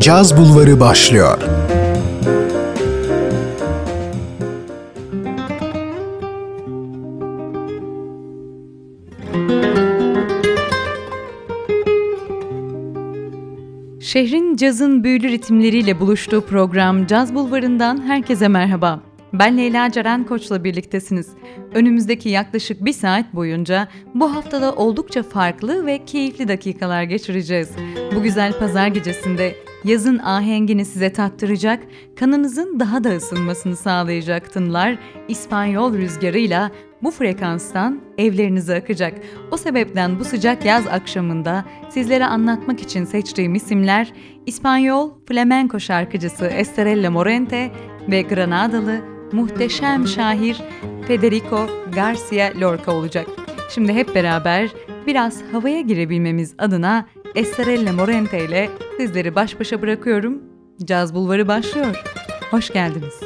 Caz Bulvarı başlıyor. Şehrin cazın büyülü ritimleriyle buluştuğu program Caz Bulvarı'ndan herkese merhaba. Ben Leyla Ceren Koç'la birliktesiniz. Önümüzdeki yaklaşık bir saat boyunca bu haftada oldukça farklı ve keyifli dakikalar geçireceğiz. Bu güzel pazar gecesinde yazın ahengini size tattıracak, kanınızın daha da ısınmasını sağlayacak tınlar İspanyol rüzgarıyla bu frekanstan evlerinize akacak. O sebepten bu sıcak yaz akşamında sizlere anlatmak için seçtiğim isimler İspanyol flamenco şarkıcısı Estrella Morente ve Granadalı muhteşem şair Federico Garcia Lorca olacak. Şimdi hep beraber biraz havaya girebilmemiz adına Estrella Morente ile sizleri baş başa bırakıyorum. Caz Bulvarı başlıyor. Hoş geldiniz.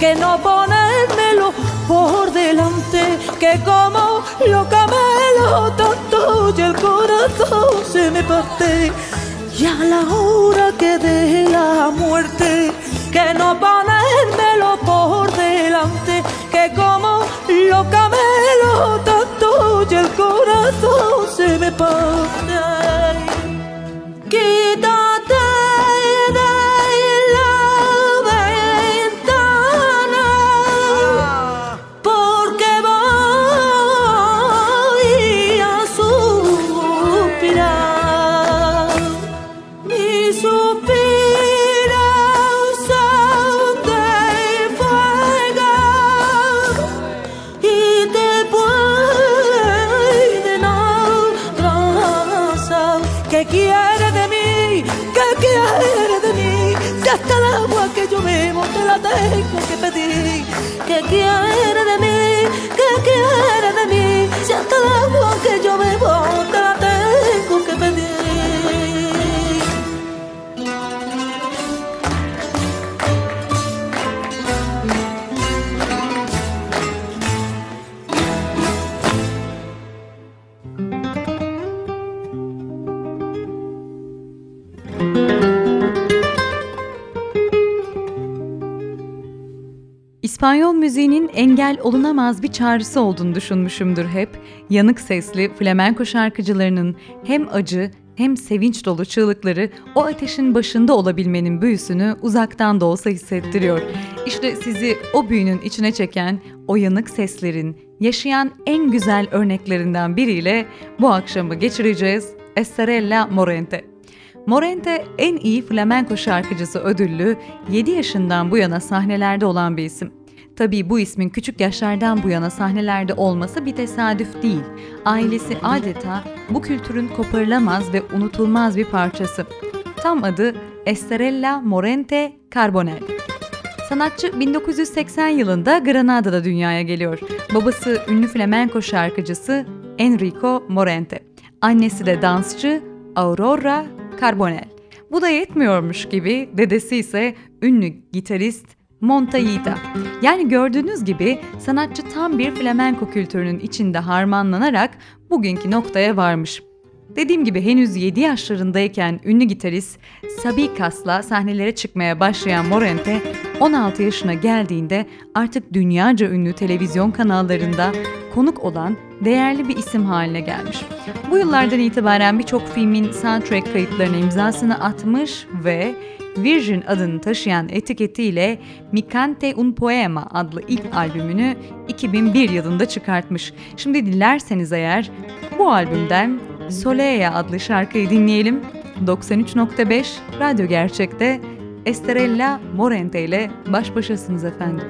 Que no ponérmelo por delante, que como lo camelo tanto y el corazón se me parte. Y a la hora que de la muerte, que no ponérmelo por delante, que como lo camelo tanto y el corazón se me parte. İspanyol müziğinin engel olunamaz bir çağrısı olduğunu düşünmüşümdür hep. Yanık sesli flamenko şarkıcılarının hem acı hem sevinç dolu çığlıkları o ateşin başında olabilmenin büyüsünü uzaktan da olsa hissettiriyor. İşte sizi o büyünün içine çeken o yanık seslerin yaşayan en güzel örneklerinden biriyle bu akşamı geçireceğiz. Estrella Morente. Morente en iyi flamenko şarkıcısı ödüllü 7 yaşından bu yana sahnelerde olan bir isim. Tabii bu ismin küçük yaşlardan bu yana sahnelerde olması bir tesadüf değil. Ailesi adeta bu kültürün koparılamaz ve unutulmaz bir parçası. Tam adı Estrella Morente Carbonell. Sanatçı 1980 yılında Granada'da dünyaya geliyor. Babası ünlü flamenko şarkıcısı Enrico Morente. Annesi de dansçı Aurora Carbonell. Bu da yetmiyormuş gibi dedesi ise ünlü gitarist Montayita. Yani gördüğünüz gibi sanatçı tam bir flamenko kültürünün içinde harmanlanarak bugünkü noktaya varmış. Dediğim gibi henüz 7 yaşlarındayken ünlü gitarist Sabi Kas'la sahnelere çıkmaya başlayan Morente 16 yaşına geldiğinde artık dünyaca ünlü televizyon kanallarında konuk olan değerli bir isim haline gelmiş. Bu yıllardan itibaren birçok filmin soundtrack kayıtlarına imzasını atmış ve Virgin adını taşıyan etiketiyle Mikante un Poema adlı ilk albümünü 2001 yılında çıkartmış. Şimdi dilerseniz eğer bu albümden Soleya adlı şarkıyı dinleyelim. 93.5 Radyo Gerçek'te Estrella Morente ile baş başasınız efendim.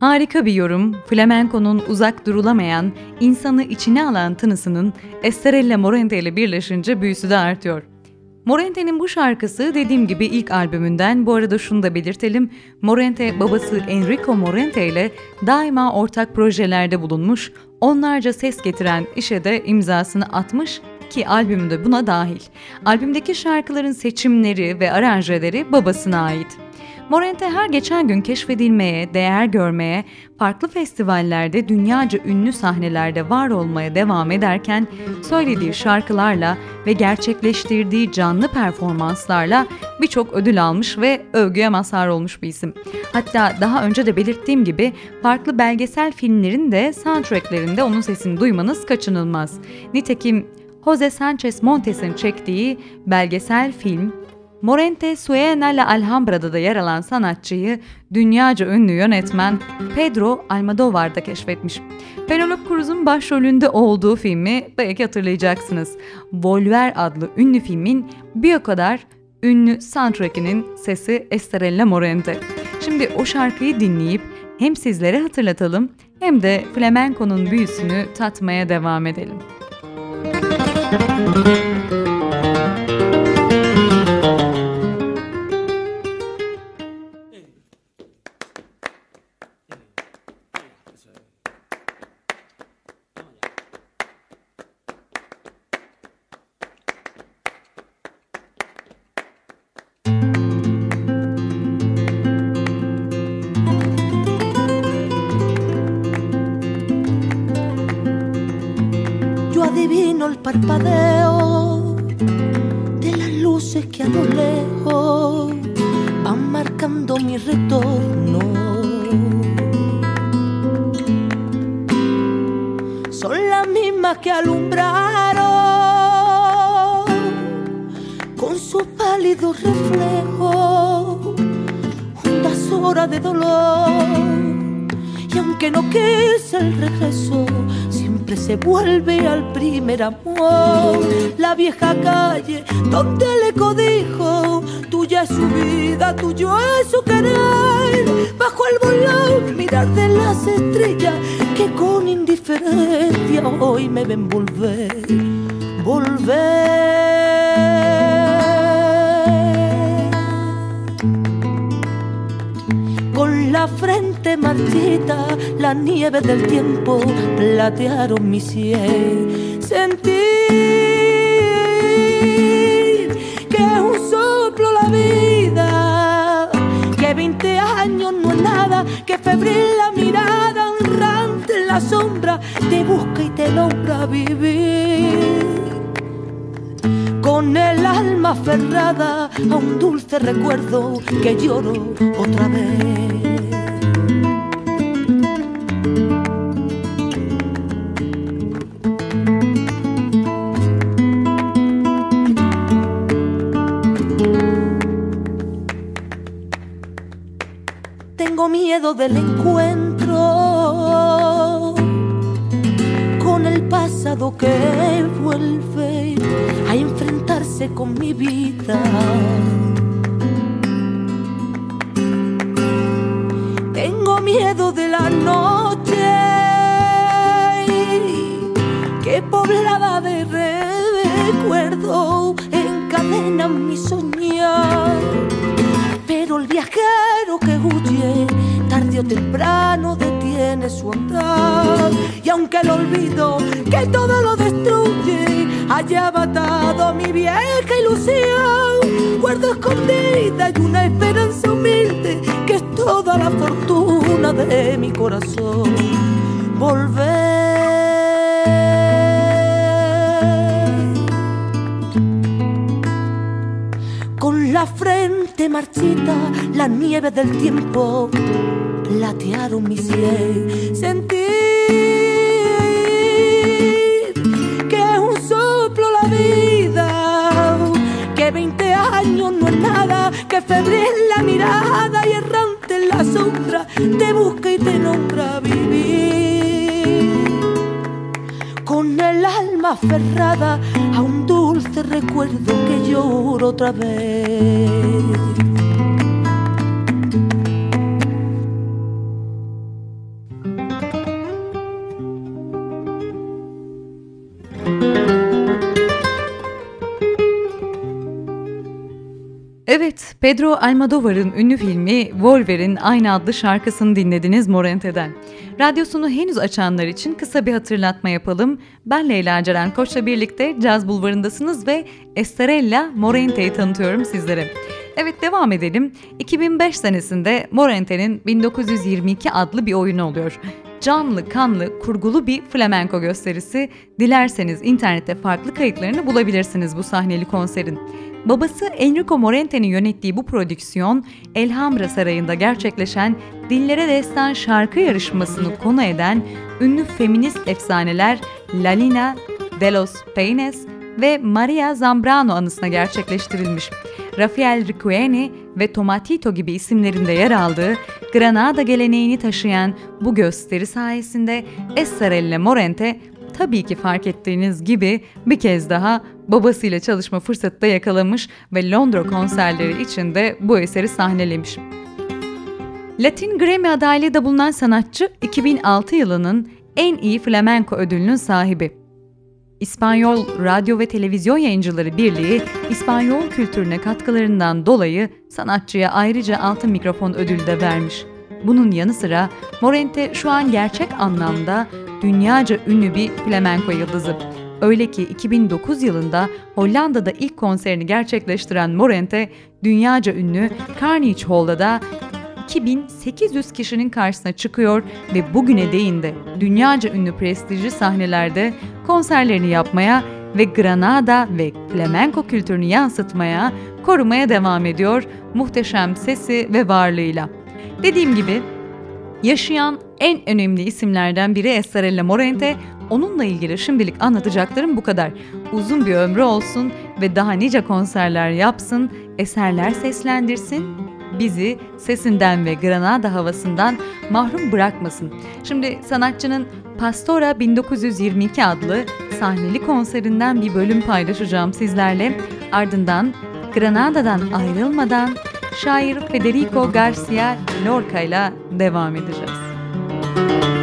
Harika bir yorum, flamenko'nun uzak durulamayan, insanı içine alan tınısının Estrella Morente ile birleşince büyüsü de artıyor. Morente'nin bu şarkısı dediğim gibi ilk albümünden bu arada şunu da belirtelim. Morente babası Enrico Morente ile daima ortak projelerde bulunmuş, onlarca ses getiren işe de imzasını atmış ki albümde buna dahil. Albümdeki şarkıların seçimleri ve aranjeleri babasına ait. Morente her geçen gün keşfedilmeye, değer görmeye, farklı festivallerde dünyaca ünlü sahnelerde var olmaya devam ederken söylediği şarkılarla ve gerçekleştirdiği canlı performanslarla birçok ödül almış ve övgüye mazhar olmuş bir isim. Hatta daha önce de belirttiğim gibi farklı belgesel filmlerin de soundtracklerinde onun sesini duymanız kaçınılmaz. Nitekim Jose Sanchez Montes'in çektiği belgesel film Morente Suena la Alhambra'da da yer alan sanatçıyı dünyaca ünlü yönetmen Pedro Almodovar da keşfetmiş. Penelope Cruz'un başrolünde olduğu filmi belki hatırlayacaksınız. Volver adlı ünlü filmin bir o kadar ünlü soundtrack'inin sesi Estrella Morente. Şimdi o şarkıyı dinleyip hem sizlere hatırlatalım hem de flamenko'nun büyüsünü tatmaya devam edelim. Müzik mi retorno. Son las mismas que alumbraron con su pálido reflejo juntas horas de dolor. Y aunque no quise el regreso, se vuelve al primer amor. La vieja calle donde le codijo, tuya es su vida, tuyo es su querer. Bajo el volón, mirar de las estrellas que con indiferencia hoy me ven volver, volver. la frente marchita, la nieve del tiempo platearon mi cielo. Sentir que febril la mirada, honrante en la sombra, te busca y te logra vivir con el alma aferrada a un dulce recuerdo que lloro otra vez. Miedo del encuentro con el pasado que vuelve a enfrentarse con mi vida. Tengo miedo de la noche que poblada temprano detiene su andar. Y aunque el olvido que todo lo destruye haya matado mi vieja ilusión, guardo escondida y una esperanza humilde que es toda la fortuna de mi corazón. Volver la frente marchita, la nieve del tiempo platearon mi sien. Sentir que es un soplo la vida, que 20 años no es nada, que febril la mirada y errante en la sombra te busca y te nombra vivir. Con el alma aferrada a un dulce recuerdo que lloro otra vez. Pedro Almodovar'ın ünlü filmi Wolverine aynı adlı şarkısını dinlediniz Morente'den. Radyosunu henüz açanlar için kısa bir hatırlatma yapalım. Ben Leyla Ceren Koç'la birlikte Caz Bulvarı'ndasınız ve Estrella Morente'yi tanıtıyorum sizlere. Evet devam edelim. 2005 senesinde Morente'nin 1922 adlı bir oyunu oluyor. Canlı, kanlı, kurgulu bir flamenko gösterisi. Dilerseniz internette farklı kayıtlarını bulabilirsiniz bu sahneli konserin. Babası Enrico Morente'nin yönettiği bu prodüksiyon, Elhamra Sarayı'nda gerçekleşen Dillere Destan şarkı yarışmasını konu eden ünlü feminist efsaneler Lalina de los Peines ve Maria Zambrano anısına gerçekleştirilmiş. Rafael Riqueni ve Tomatito gibi isimlerinde yer aldığı Granada geleneğini taşıyan bu gösteri sayesinde Estrella Morente tabii ki fark ettiğiniz gibi bir kez daha babasıyla çalışma fırsatı da yakalamış ve Londra konserleri için de bu eseri sahnelemiş. Latin Grammy adaylığı da bulunan sanatçı 2006 yılının en iyi flamenko ödülünün sahibi. İspanyol Radyo ve Televizyon Yayıncıları Birliği, İspanyol kültürüne katkılarından dolayı sanatçıya ayrıca altın mikrofon ödülü de vermiş. Bunun yanı sıra Morente şu an gerçek anlamda dünyaca ünlü bir flamenko yıldızı. Öyle ki 2009 yılında Hollanda'da ilk konserini gerçekleştiren Morente, dünyaca ünlü Carnegie Hall'da da 2800 kişinin karşısına çıkıyor ve bugüne değin de dünyaca ünlü prestijli sahnelerde konserlerini yapmaya ve Granada ve flamenko kültürünü yansıtmaya, korumaya devam ediyor muhteşem sesi ve varlığıyla. Dediğim gibi yaşayan en önemli isimlerden biri Estarella Morente. Onunla ilgili şimdilik anlatacaklarım bu kadar. Uzun bir ömrü olsun ve daha nice konserler yapsın, eserler seslendirsin, bizi sesinden ve Granada havasından mahrum bırakmasın. Şimdi sanatçının Pastora 1922 adlı sahneli konserinden bir bölüm paylaşacağım sizlerle. Ardından Granada'dan ayrılmadan şair Federico Garcia Lorca ile devam edeceğiz. Oh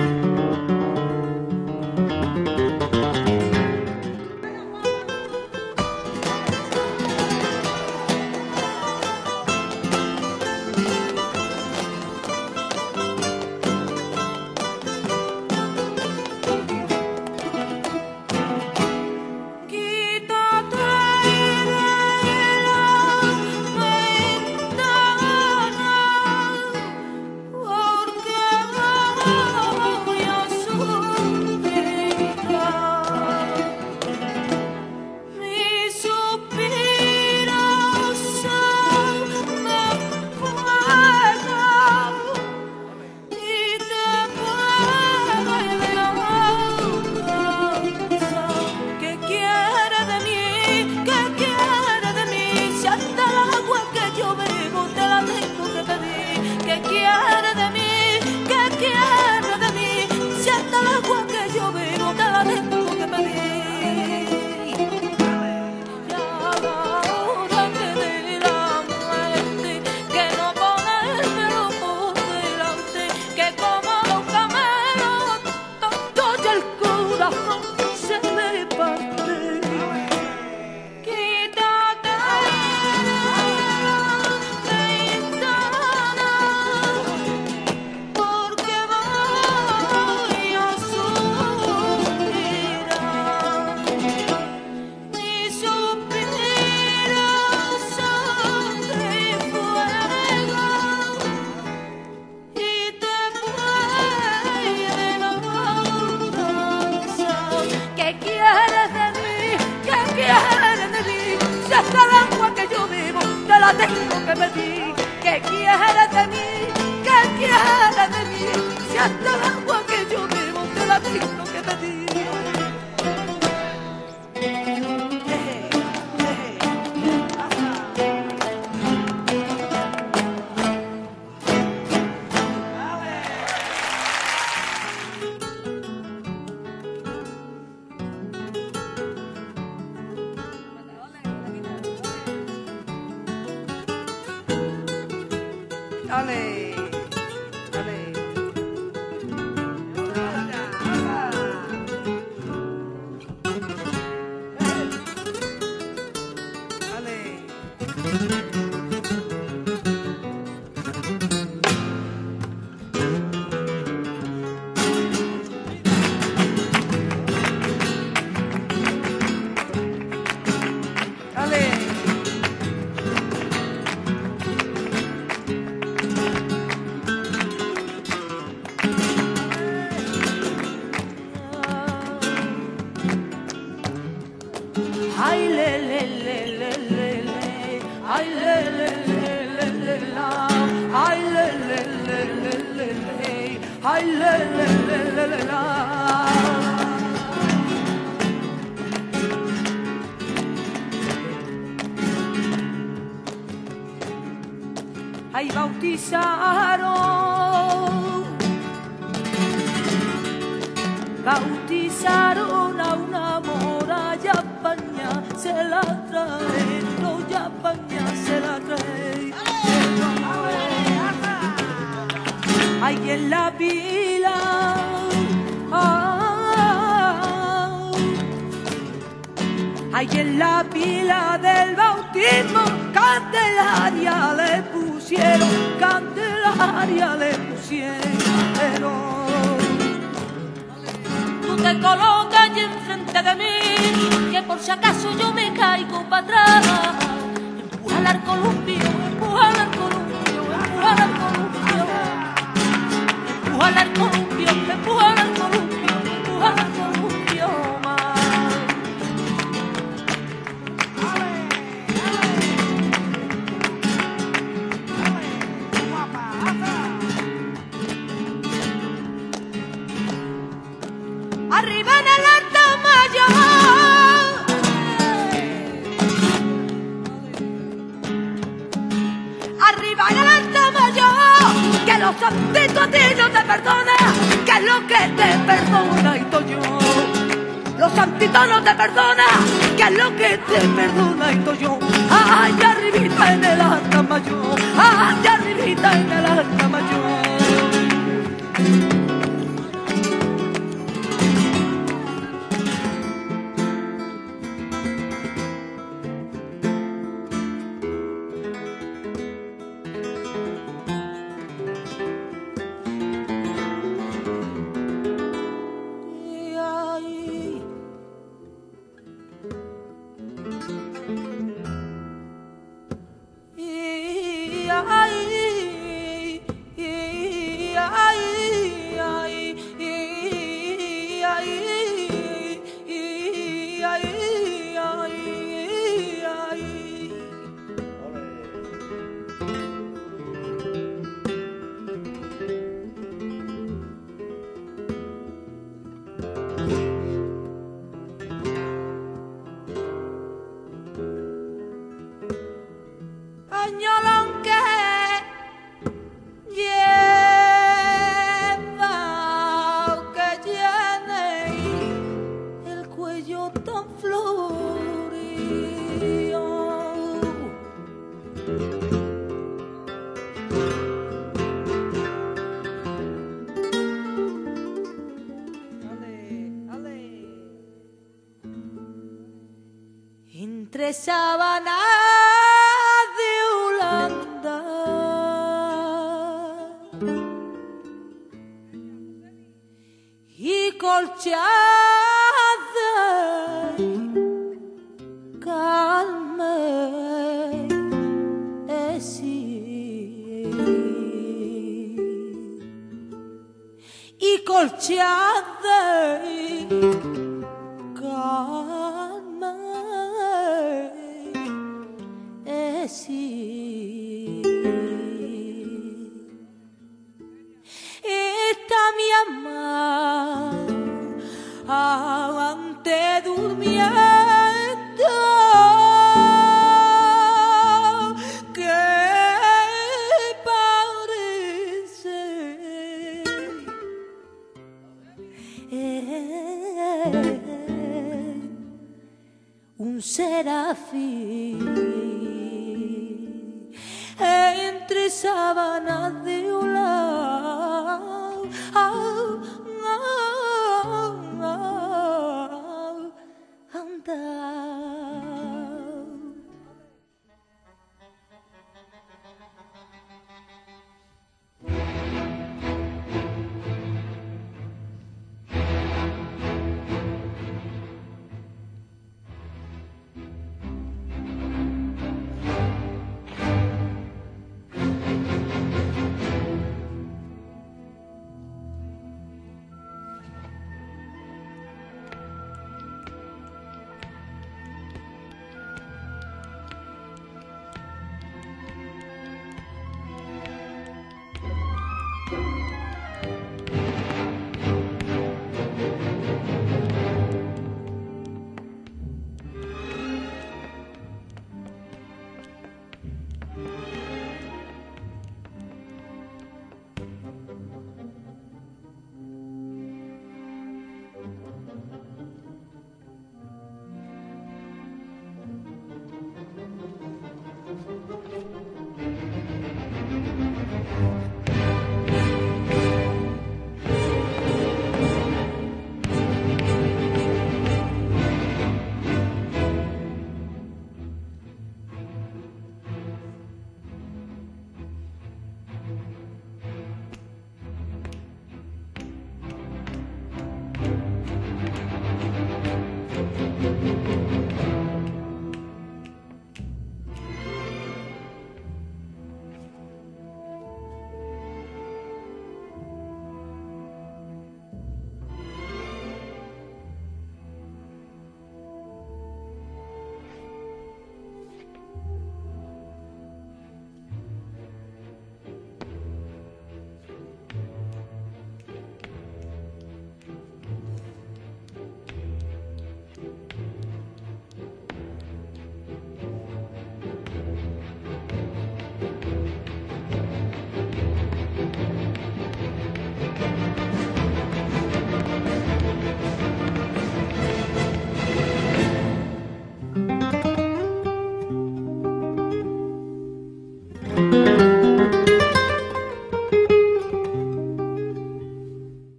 Valley. hablar con シャワー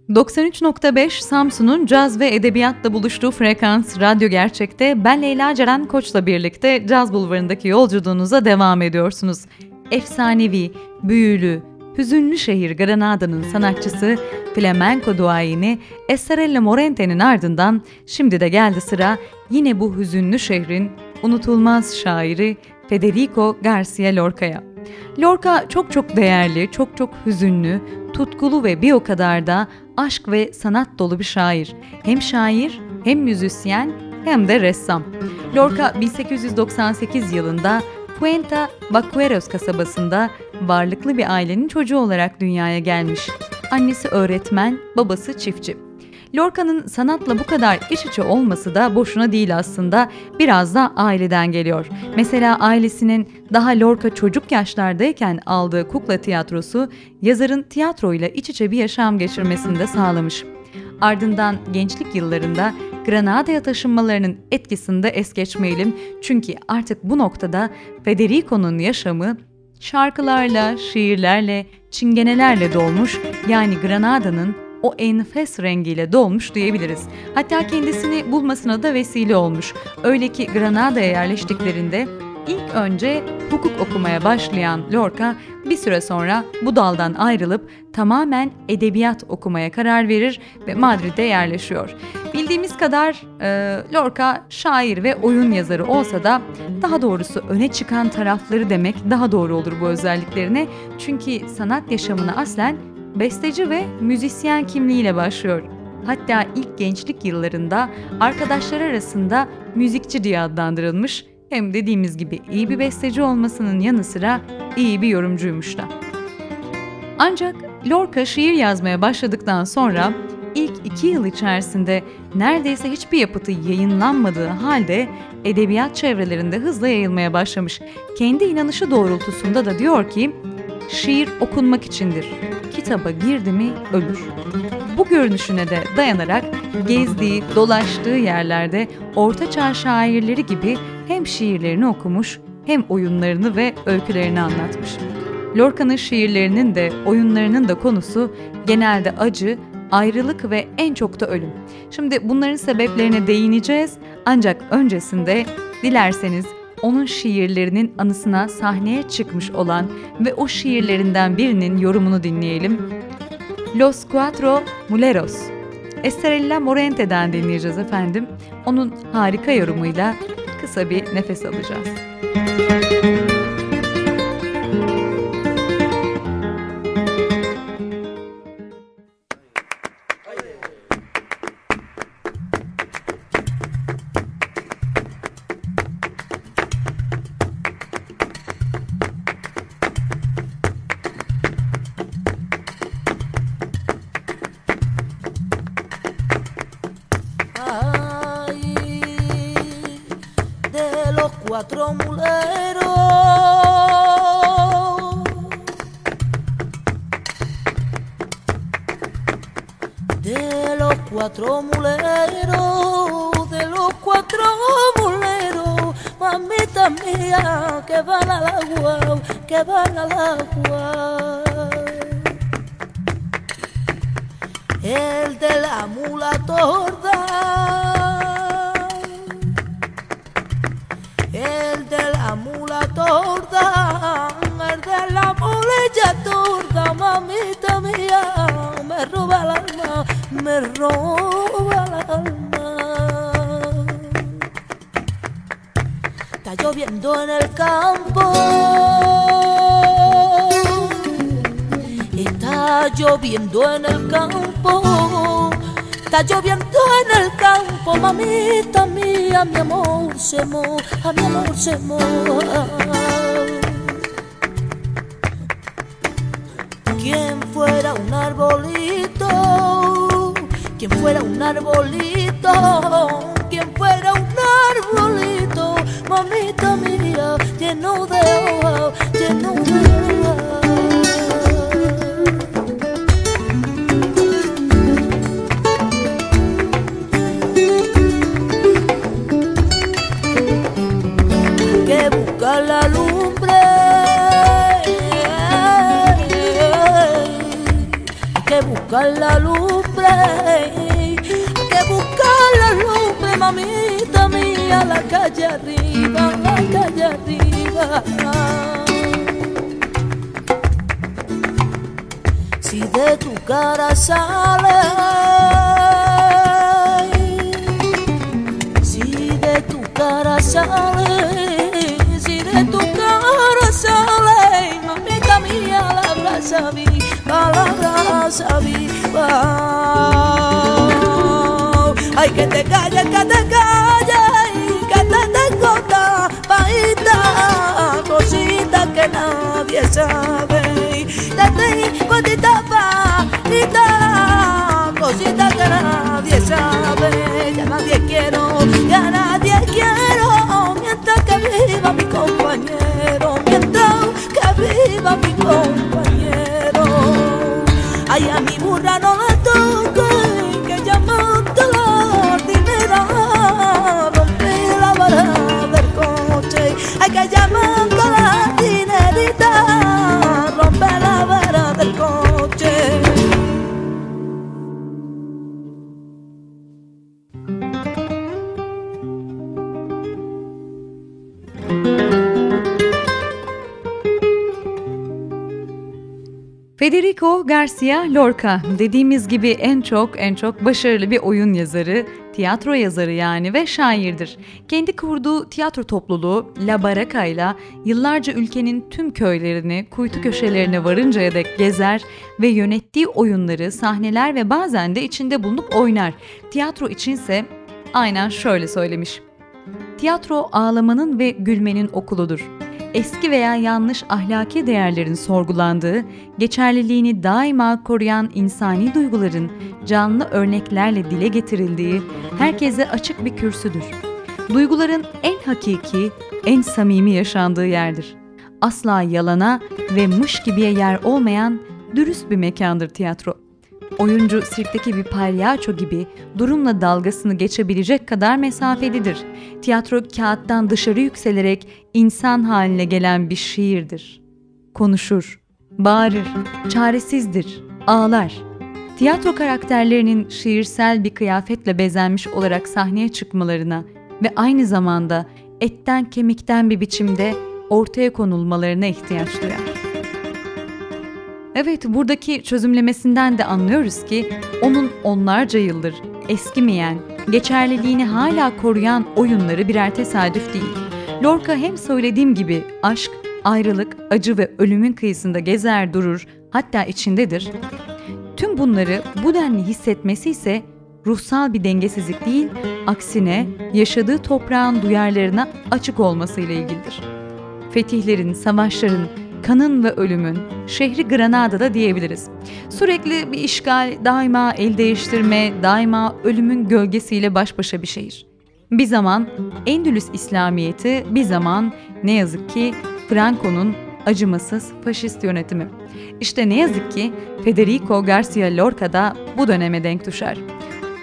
...93.5 Samsun'un caz ve edebiyatla buluştuğu frekans Radyo Gerçek'te ben Leyla Ceren Koç'la birlikte Caz Bulvarı'ndaki yolculuğunuza devam ediyorsunuz. Efsanevi, büyülü, hüzünlü şehir Granada'nın sanatçısı, flamenco duayeni Estrella Morente'nin ardından şimdi de geldi sıra yine bu hüzünlü şehrin unutulmaz şairi Federico Garcia Lorca'ya. Lorca çok çok değerli, çok çok hüzünlü, tutkulu ve bir o kadar da aşk ve sanat dolu bir şair. Hem şair, hem müzisyen, hem de ressam. Lorca 1898 yılında Puenta Bacueros kasabasında varlıklı bir ailenin çocuğu olarak dünyaya gelmiş. Annesi öğretmen, babası çiftçi. Lorca'nın sanatla bu kadar iç içe olması da boşuna değil aslında. Biraz da aileden geliyor. Mesela ailesinin daha Lorca çocuk yaşlardayken aldığı kukla tiyatrosu yazarın tiyatroyla iç içe bir yaşam geçirmesini de sağlamış. Ardından gençlik yıllarında Granada'ya taşınmalarının etkisinde es geçmeyelim. Çünkü artık bu noktada Federico'nun yaşamı şarkılarla, şiirlerle, çingenelerle dolmuş yani Granada'nın o enfes rengiyle dolmuş diyebiliriz. Hatta kendisini bulmasına da vesile olmuş. Öyle ki Granada'ya yerleştiklerinde ilk önce hukuk okumaya başlayan Lorca bir süre sonra bu daldan ayrılıp tamamen edebiyat okumaya karar verir ve Madrid'e yerleşiyor. Bildiğimiz kadar e, Lorca şair ve oyun yazarı olsa da daha doğrusu öne çıkan tarafları demek daha doğru olur bu özelliklerine. Çünkü sanat yaşamına aslen besteci ve müzisyen kimliğiyle başlıyor. Hatta ilk gençlik yıllarında arkadaşlar arasında müzikçi diye adlandırılmış Hem dediğimiz gibi iyi bir besteci olmasının yanı sıra iyi bir yorumcuymuş da. Ancak Lorca şiir yazmaya başladıktan sonra ilk iki yıl içerisinde neredeyse hiçbir yapıtı yayınlanmadığı halde edebiyat çevrelerinde hızla yayılmaya başlamış. Kendi inanışı doğrultusunda da diyor ki, şiir okunmak içindir. Kitaba girdi mi ölür. Bu görünüşüne de dayanarak gezdiği, dolaştığı yerlerde ortaçağ şairleri gibi hem şiirlerini okumuş hem oyunlarını ve öykülerini anlatmış. Lorca'nın şiirlerinin de oyunlarının da konusu genelde acı, ayrılık ve en çok da ölüm. Şimdi bunların sebeplerine değineceğiz ancak öncesinde dilerseniz onun şiirlerinin anısına sahneye çıkmış olan ve o şiirlerinden birinin yorumunu dinleyelim. Los Cuatro Muleros. Estrella Morente'den dinleyeceğiz efendim. Onun harika yorumuyla kısa bir nefes alacağız. cuatro torda, el de la molella torda, mamita mía, me roba el alma, me roba el alma. Está lloviendo en el campo, está lloviendo en el campo. Está lloviendo en el campo, mamita mía, mi amor se moja, mi amor se moja. Quien fuera un arbolito, quien fuera un arbolito, quien fuera un arbolito, mamita mía, lleno de hoja, lleno de la lumbre. Hay que buscar la lumbre. Hay que buscar la lumbre, mamita mía, la calle arriba, la calle arriba. Si de tu cara sale, si de tu cara sale Ay, que te calles, que te calles, que te tengo tapadita, cosita que nadie sabe. Te tengo tapadita, cosita que nadie sabe. Ya nadie quiero, ya nadie quiero, mientras que viva mi compañero, mientras que viva mi compañero. Federico Garcia Lorca dediğimiz gibi en çok en çok başarılı bir oyun yazarı, tiyatro yazarı yani ve şairdir. Kendi kurduğu tiyatro topluluğu La Baraka ile yıllarca ülkenin tüm köylerini, kuytu köşelerine varıncaya dek gezer ve yönettiği oyunları, sahneler ve bazen de içinde bulunup oynar. Tiyatro içinse aynen şöyle söylemiş. Tiyatro ağlamanın ve gülmenin okuludur. Eski veya yanlış ahlaki değerlerin sorgulandığı, geçerliliğini daima koruyan insani duyguların canlı örneklerle dile getirildiği, herkese açık bir kürsüdür. Duyguların en hakiki, en samimi yaşandığı yerdir. Asla yalana ve mış gibiye yer olmayan dürüst bir mekandır tiyatro. Oyuncu sirkteki bir palyaço gibi durumla dalgasını geçebilecek kadar mesafelidir. Tiyatro kağıttan dışarı yükselerek insan haline gelen bir şiirdir. Konuşur, bağırır, çaresizdir, ağlar. Tiyatro karakterlerinin şiirsel bir kıyafetle bezenmiş olarak sahneye çıkmalarına ve aynı zamanda etten kemikten bir biçimde ortaya konulmalarına ihtiyaç duyar. Evet, buradaki çözümlemesinden de anlıyoruz ki onun onlarca yıldır eskimeyen, geçerliliğini hala koruyan oyunları birer tesadüf değil. Lorca hem söylediğim gibi aşk, ayrılık, acı ve ölümün kıyısında gezer durur, hatta içindedir. Tüm bunları bu denli hissetmesi ise ruhsal bir dengesizlik değil, aksine yaşadığı toprağın duyarlarına açık olmasıyla ilgilidir. Fetihlerin, savaşların, kanın ve ölümün, şehri Granada'da diyebiliriz. Sürekli bir işgal, daima el değiştirme, daima ölümün gölgesiyle baş başa bir şehir. Bir zaman Endülüs İslamiyeti, bir zaman ne yazık ki Franco'nun acımasız faşist yönetimi. İşte ne yazık ki Federico Garcia Lorca da bu döneme denk düşer.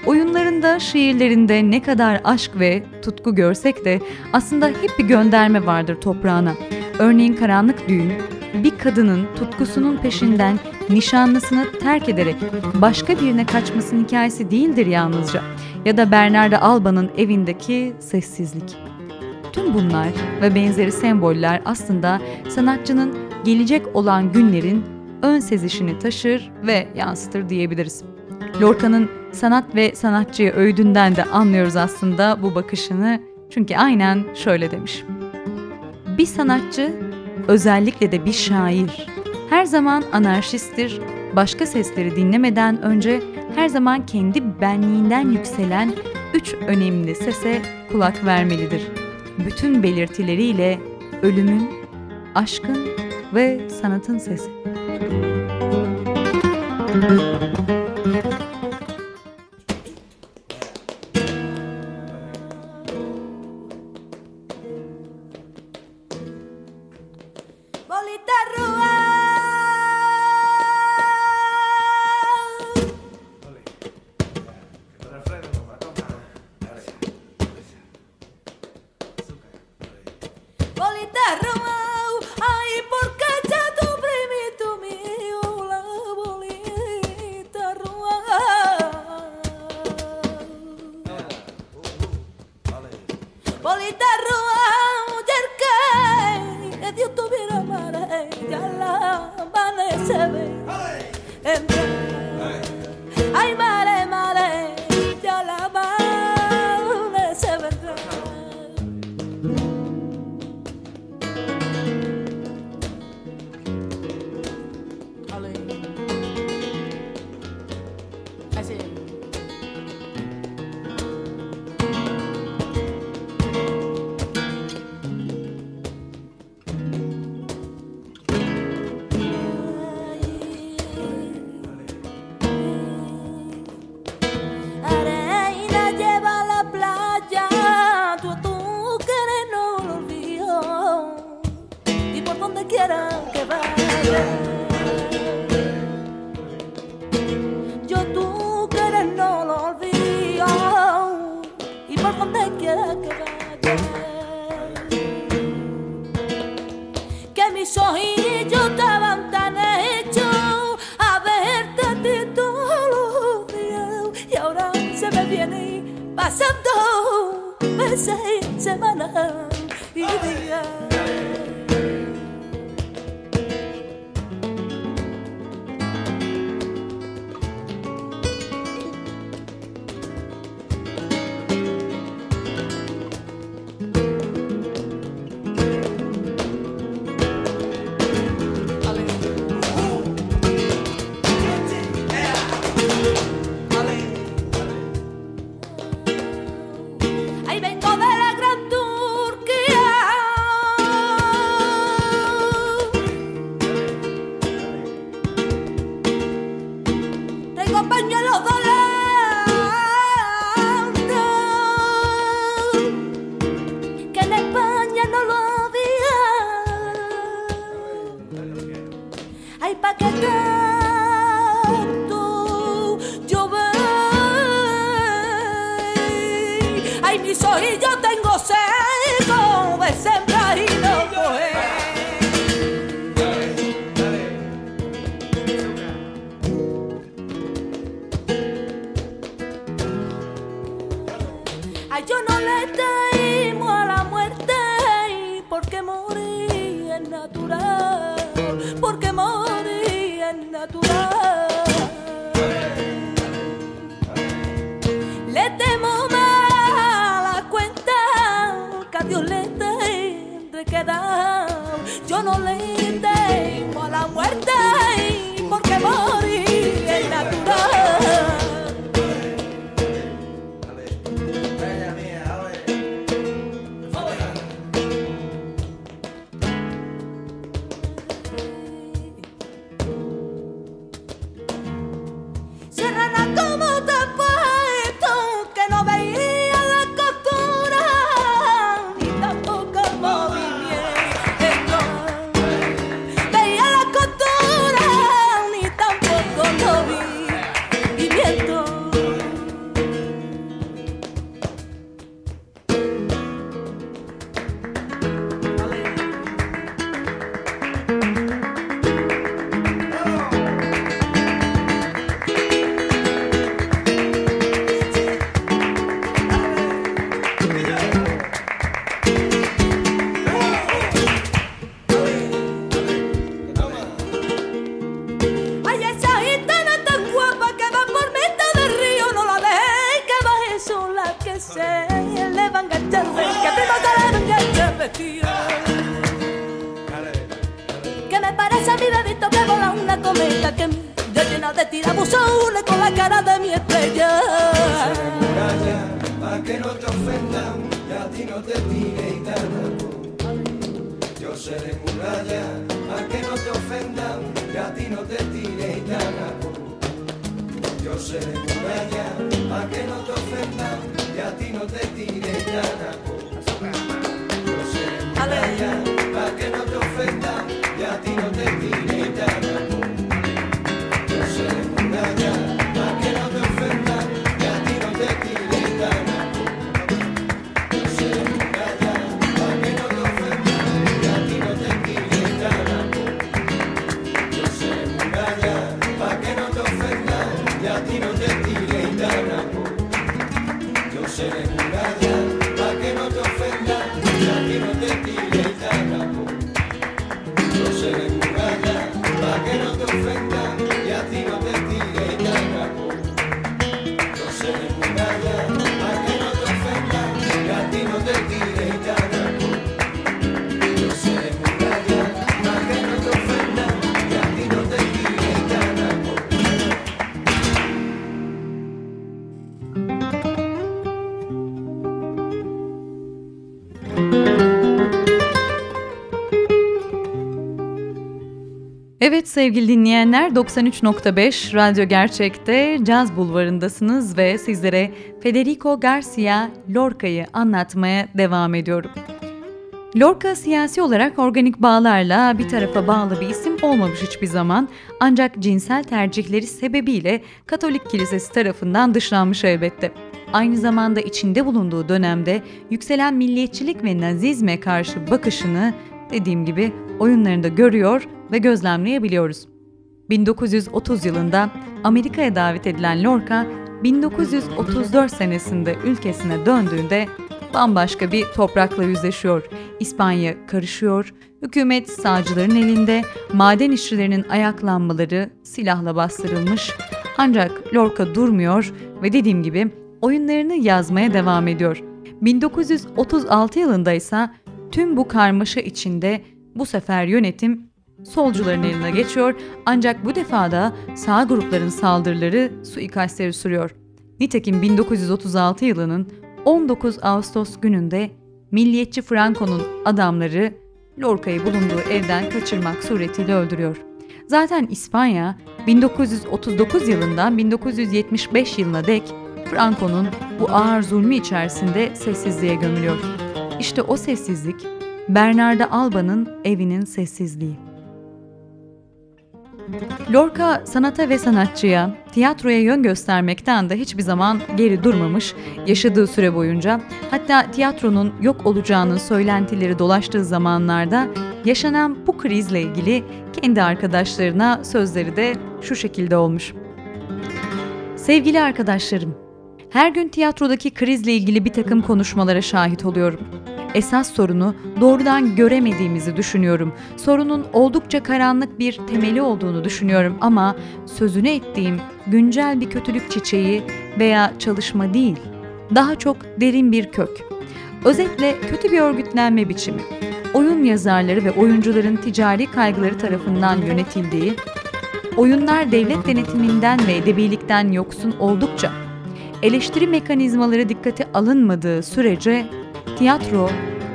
Oyunlarında, şiirlerinde ne kadar aşk ve tutku görsek de aslında hep bir gönderme vardır toprağına. Örneğin Karanlık Düğün, bir kadının tutkusunun peşinden nişanlısını terk ederek başka birine kaçmasının hikayesi değildir yalnızca. Ya da Bernarda Alba'nın evindeki sessizlik. Tüm bunlar ve benzeri semboller aslında sanatçının gelecek olan günlerin ön sezişini taşır ve yansıtır diyebiliriz. Lorca'nın sanat ve sanatçıya öğüdünden de anlıyoruz aslında bu bakışını. Çünkü aynen şöyle demiş. Bir sanatçı, özellikle de bir şair, her zaman anarşisttir, başka sesleri dinlemeden önce her zaman kendi benliğinden yükselen üç önemli sese kulak vermelidir. Bütün belirtileriyle ölümün, aşkın ve sanatın sesi. Ahí Evet sevgili dinleyenler 93.5 Radyo Gerçek'te Caz Bulvarı'ndasınız ve sizlere Federico Garcia Lorca'yı anlatmaya devam ediyorum. Lorca siyasi olarak organik bağlarla bir tarafa bağlı bir isim olmamış hiçbir zaman ancak cinsel tercihleri sebebiyle Katolik Kilisesi tarafından dışlanmış elbette. Aynı zamanda içinde bulunduğu dönemde yükselen milliyetçilik ve nazizme karşı bakışını dediğim gibi oyunlarında görüyor ve gözlemleyebiliyoruz. 1930 yılında Amerika'ya davet edilen Lorca, 1934 senesinde ülkesine döndüğünde bambaşka bir toprakla yüzleşiyor. İspanya karışıyor, hükümet sağcıların elinde, maden işçilerinin ayaklanmaları silahla bastırılmış. Ancak Lorca durmuyor ve dediğim gibi oyunlarını yazmaya devam ediyor. 1936 yılında ise tüm bu karmaşa içinde bu sefer yönetim solcuların eline geçiyor ancak bu defa da sağ grupların saldırıları suikastleri sürüyor. Nitekim 1936 yılının 19 Ağustos gününde milliyetçi Franco'nun adamları Lorca'yı bulunduğu evden kaçırmak suretiyle öldürüyor. Zaten İspanya 1939 yılından 1975 yılına dek Franco'nun bu ağır zulmü içerisinde sessizliğe gömülüyor. İşte o sessizlik Bernarda Alba'nın evinin sessizliği. Lorca sanata ve sanatçıya, tiyatroya yön göstermekten de hiçbir zaman geri durmamış yaşadığı süre boyunca. Hatta tiyatronun yok olacağının söylentileri dolaştığı zamanlarda yaşanan bu krizle ilgili kendi arkadaşlarına sözleri de şu şekilde olmuş. Sevgili arkadaşlarım, her gün tiyatrodaki krizle ilgili bir takım konuşmalara şahit oluyorum. Esas sorunu doğrudan göremediğimizi düşünüyorum. Sorunun oldukça karanlık bir temeli olduğunu düşünüyorum ama sözünü ettiğim güncel bir kötülük çiçeği veya çalışma değil. Daha çok derin bir kök. Özetle kötü bir örgütlenme biçimi. Oyun yazarları ve oyuncuların ticari kaygıları tarafından yönetildiği, oyunlar devlet denetiminden ve edebilikten yoksun oldukça, eleştiri mekanizmaları dikkate alınmadığı sürece tiyatro,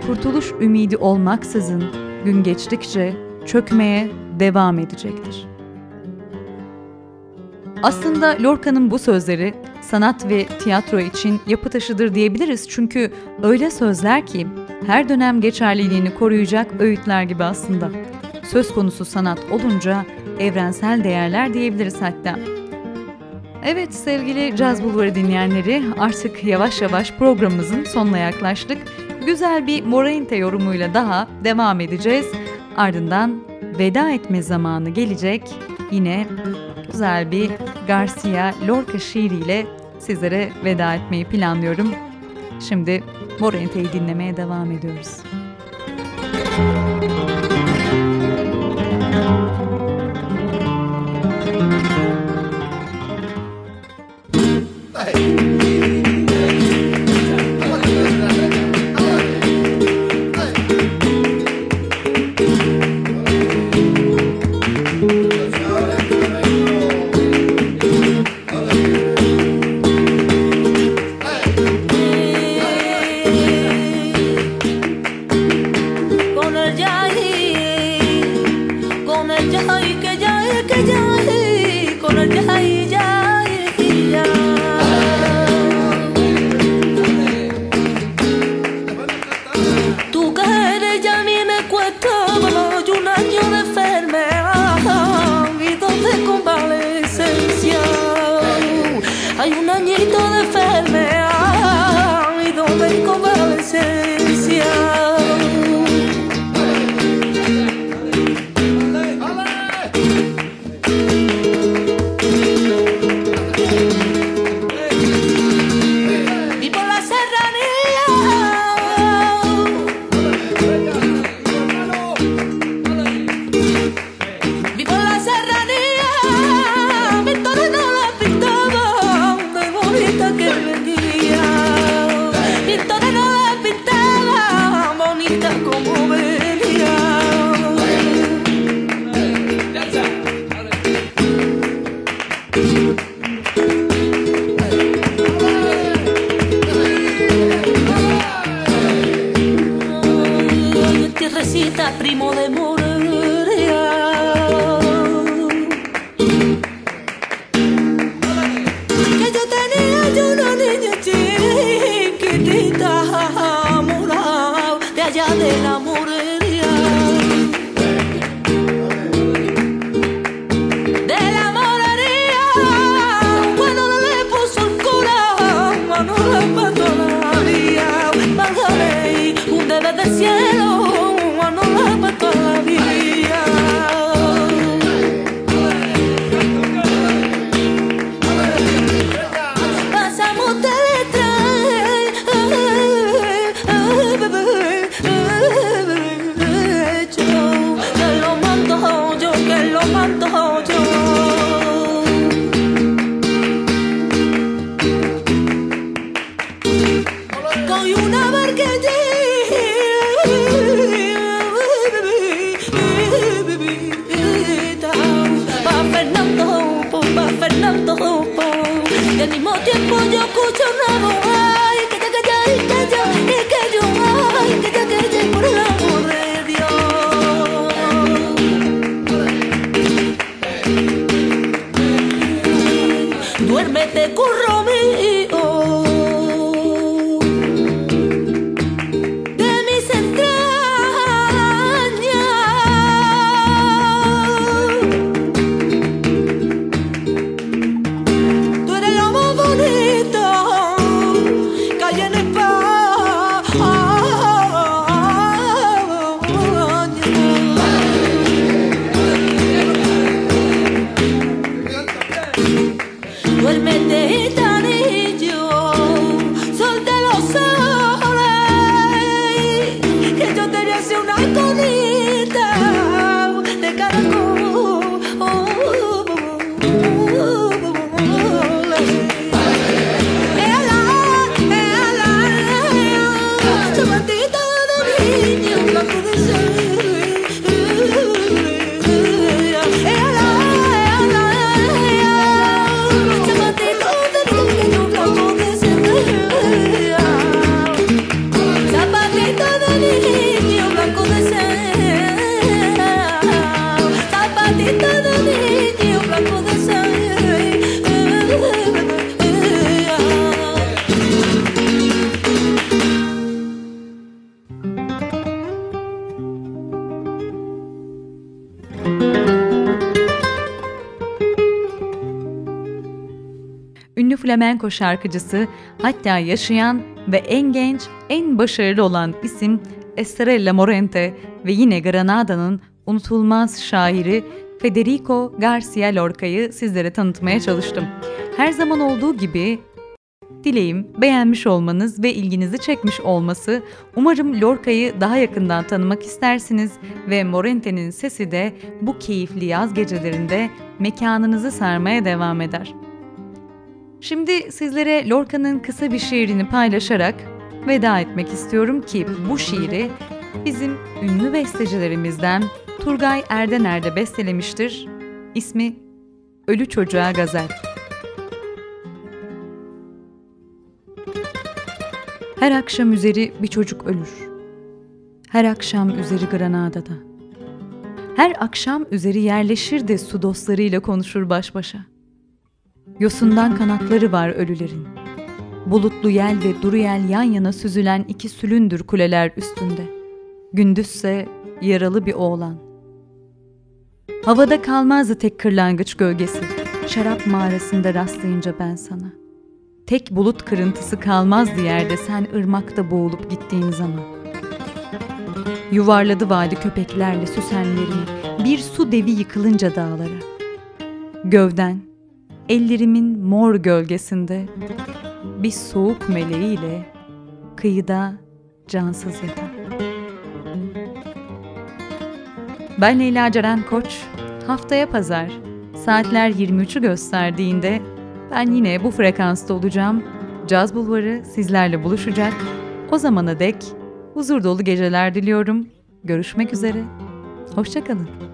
kurtuluş ümidi olmaksızın gün geçtikçe çökmeye devam edecektir. Aslında Lorca'nın bu sözleri sanat ve tiyatro için yapı taşıdır diyebiliriz çünkü öyle sözler ki her dönem geçerliliğini koruyacak öğütler gibi aslında. Söz konusu sanat olunca evrensel değerler diyebiliriz hatta. Evet sevgili Caz Bulvarı dinleyenleri artık yavaş yavaş programımızın sonuna yaklaştık. Güzel bir Morainte yorumuyla daha devam edeceğiz. Ardından veda etme zamanı gelecek. Yine güzel bir Garcia Lorca şiiriyle sizlere veda etmeyi planlıyorum. Şimdi Morainte'yi dinlemeye devam ediyoruz. con I do. Flamenko şarkıcısı, hatta yaşayan ve en genç, en başarılı olan isim Estrella Morente ve yine Granada'nın unutulmaz şairi Federico Garcia Lorca'yı sizlere tanıtmaya çalıştım. Her zaman olduğu gibi Dileğim beğenmiş olmanız ve ilginizi çekmiş olması. Umarım Lorca'yı daha yakından tanımak istersiniz ve Morente'nin sesi de bu keyifli yaz gecelerinde mekanınızı sarmaya devam eder. Şimdi sizlere Lorca'nın kısa bir şiirini paylaşarak veda etmek istiyorum ki bu şiiri bizim ünlü bestecilerimizden Turgay Erdener de bestelemiştir. İsmi Ölü Çocuğa Gazel. Her akşam üzeri bir çocuk ölür. Her akşam üzeri Granada'da. Her akşam üzeri yerleşir de su dostlarıyla konuşur baş başa. Yosundan kanatları var ölülerin. Bulutlu yel ve duru yel yan yana süzülen iki sülündür kuleler üstünde. Gündüzse yaralı bir oğlan. Havada kalmazdı tek kırlangıç gölgesi. Şarap mağarasında rastlayınca ben sana. Tek bulut kırıntısı kalmazdı yerde sen ırmakta boğulup gittiğin zaman. Yuvarladı vadi köpeklerle süsenlerini, bir su devi yıkılınca dağlara. Gövden, ellerimin mor gölgesinde bir soğuk meleğiyle kıyıda cansız yatan. Ben Leyla Ceren Koç. Haftaya pazar saatler 23'ü gösterdiğinde ben yine bu frekansta olacağım. Caz Bulvarı sizlerle buluşacak. O zamana dek huzur dolu geceler diliyorum. Görüşmek üzere. Hoşçakalın.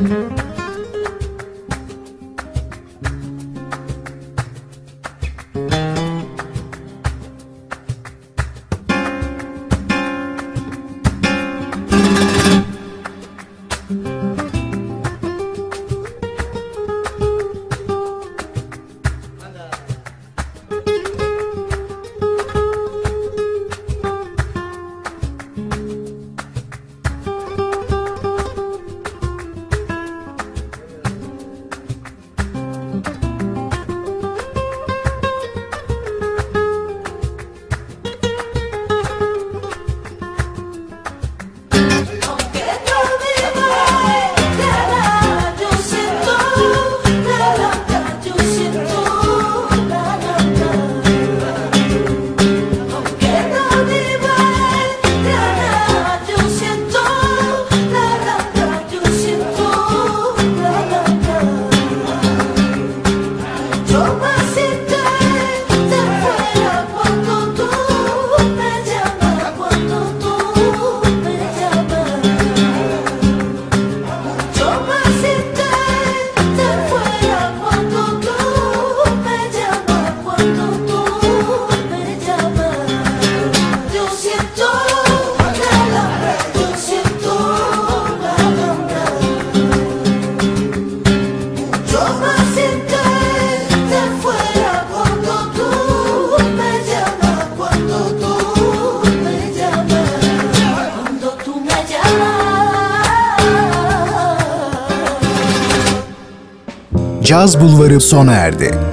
Mm-hmm. Caz Bulvarı sona erdi.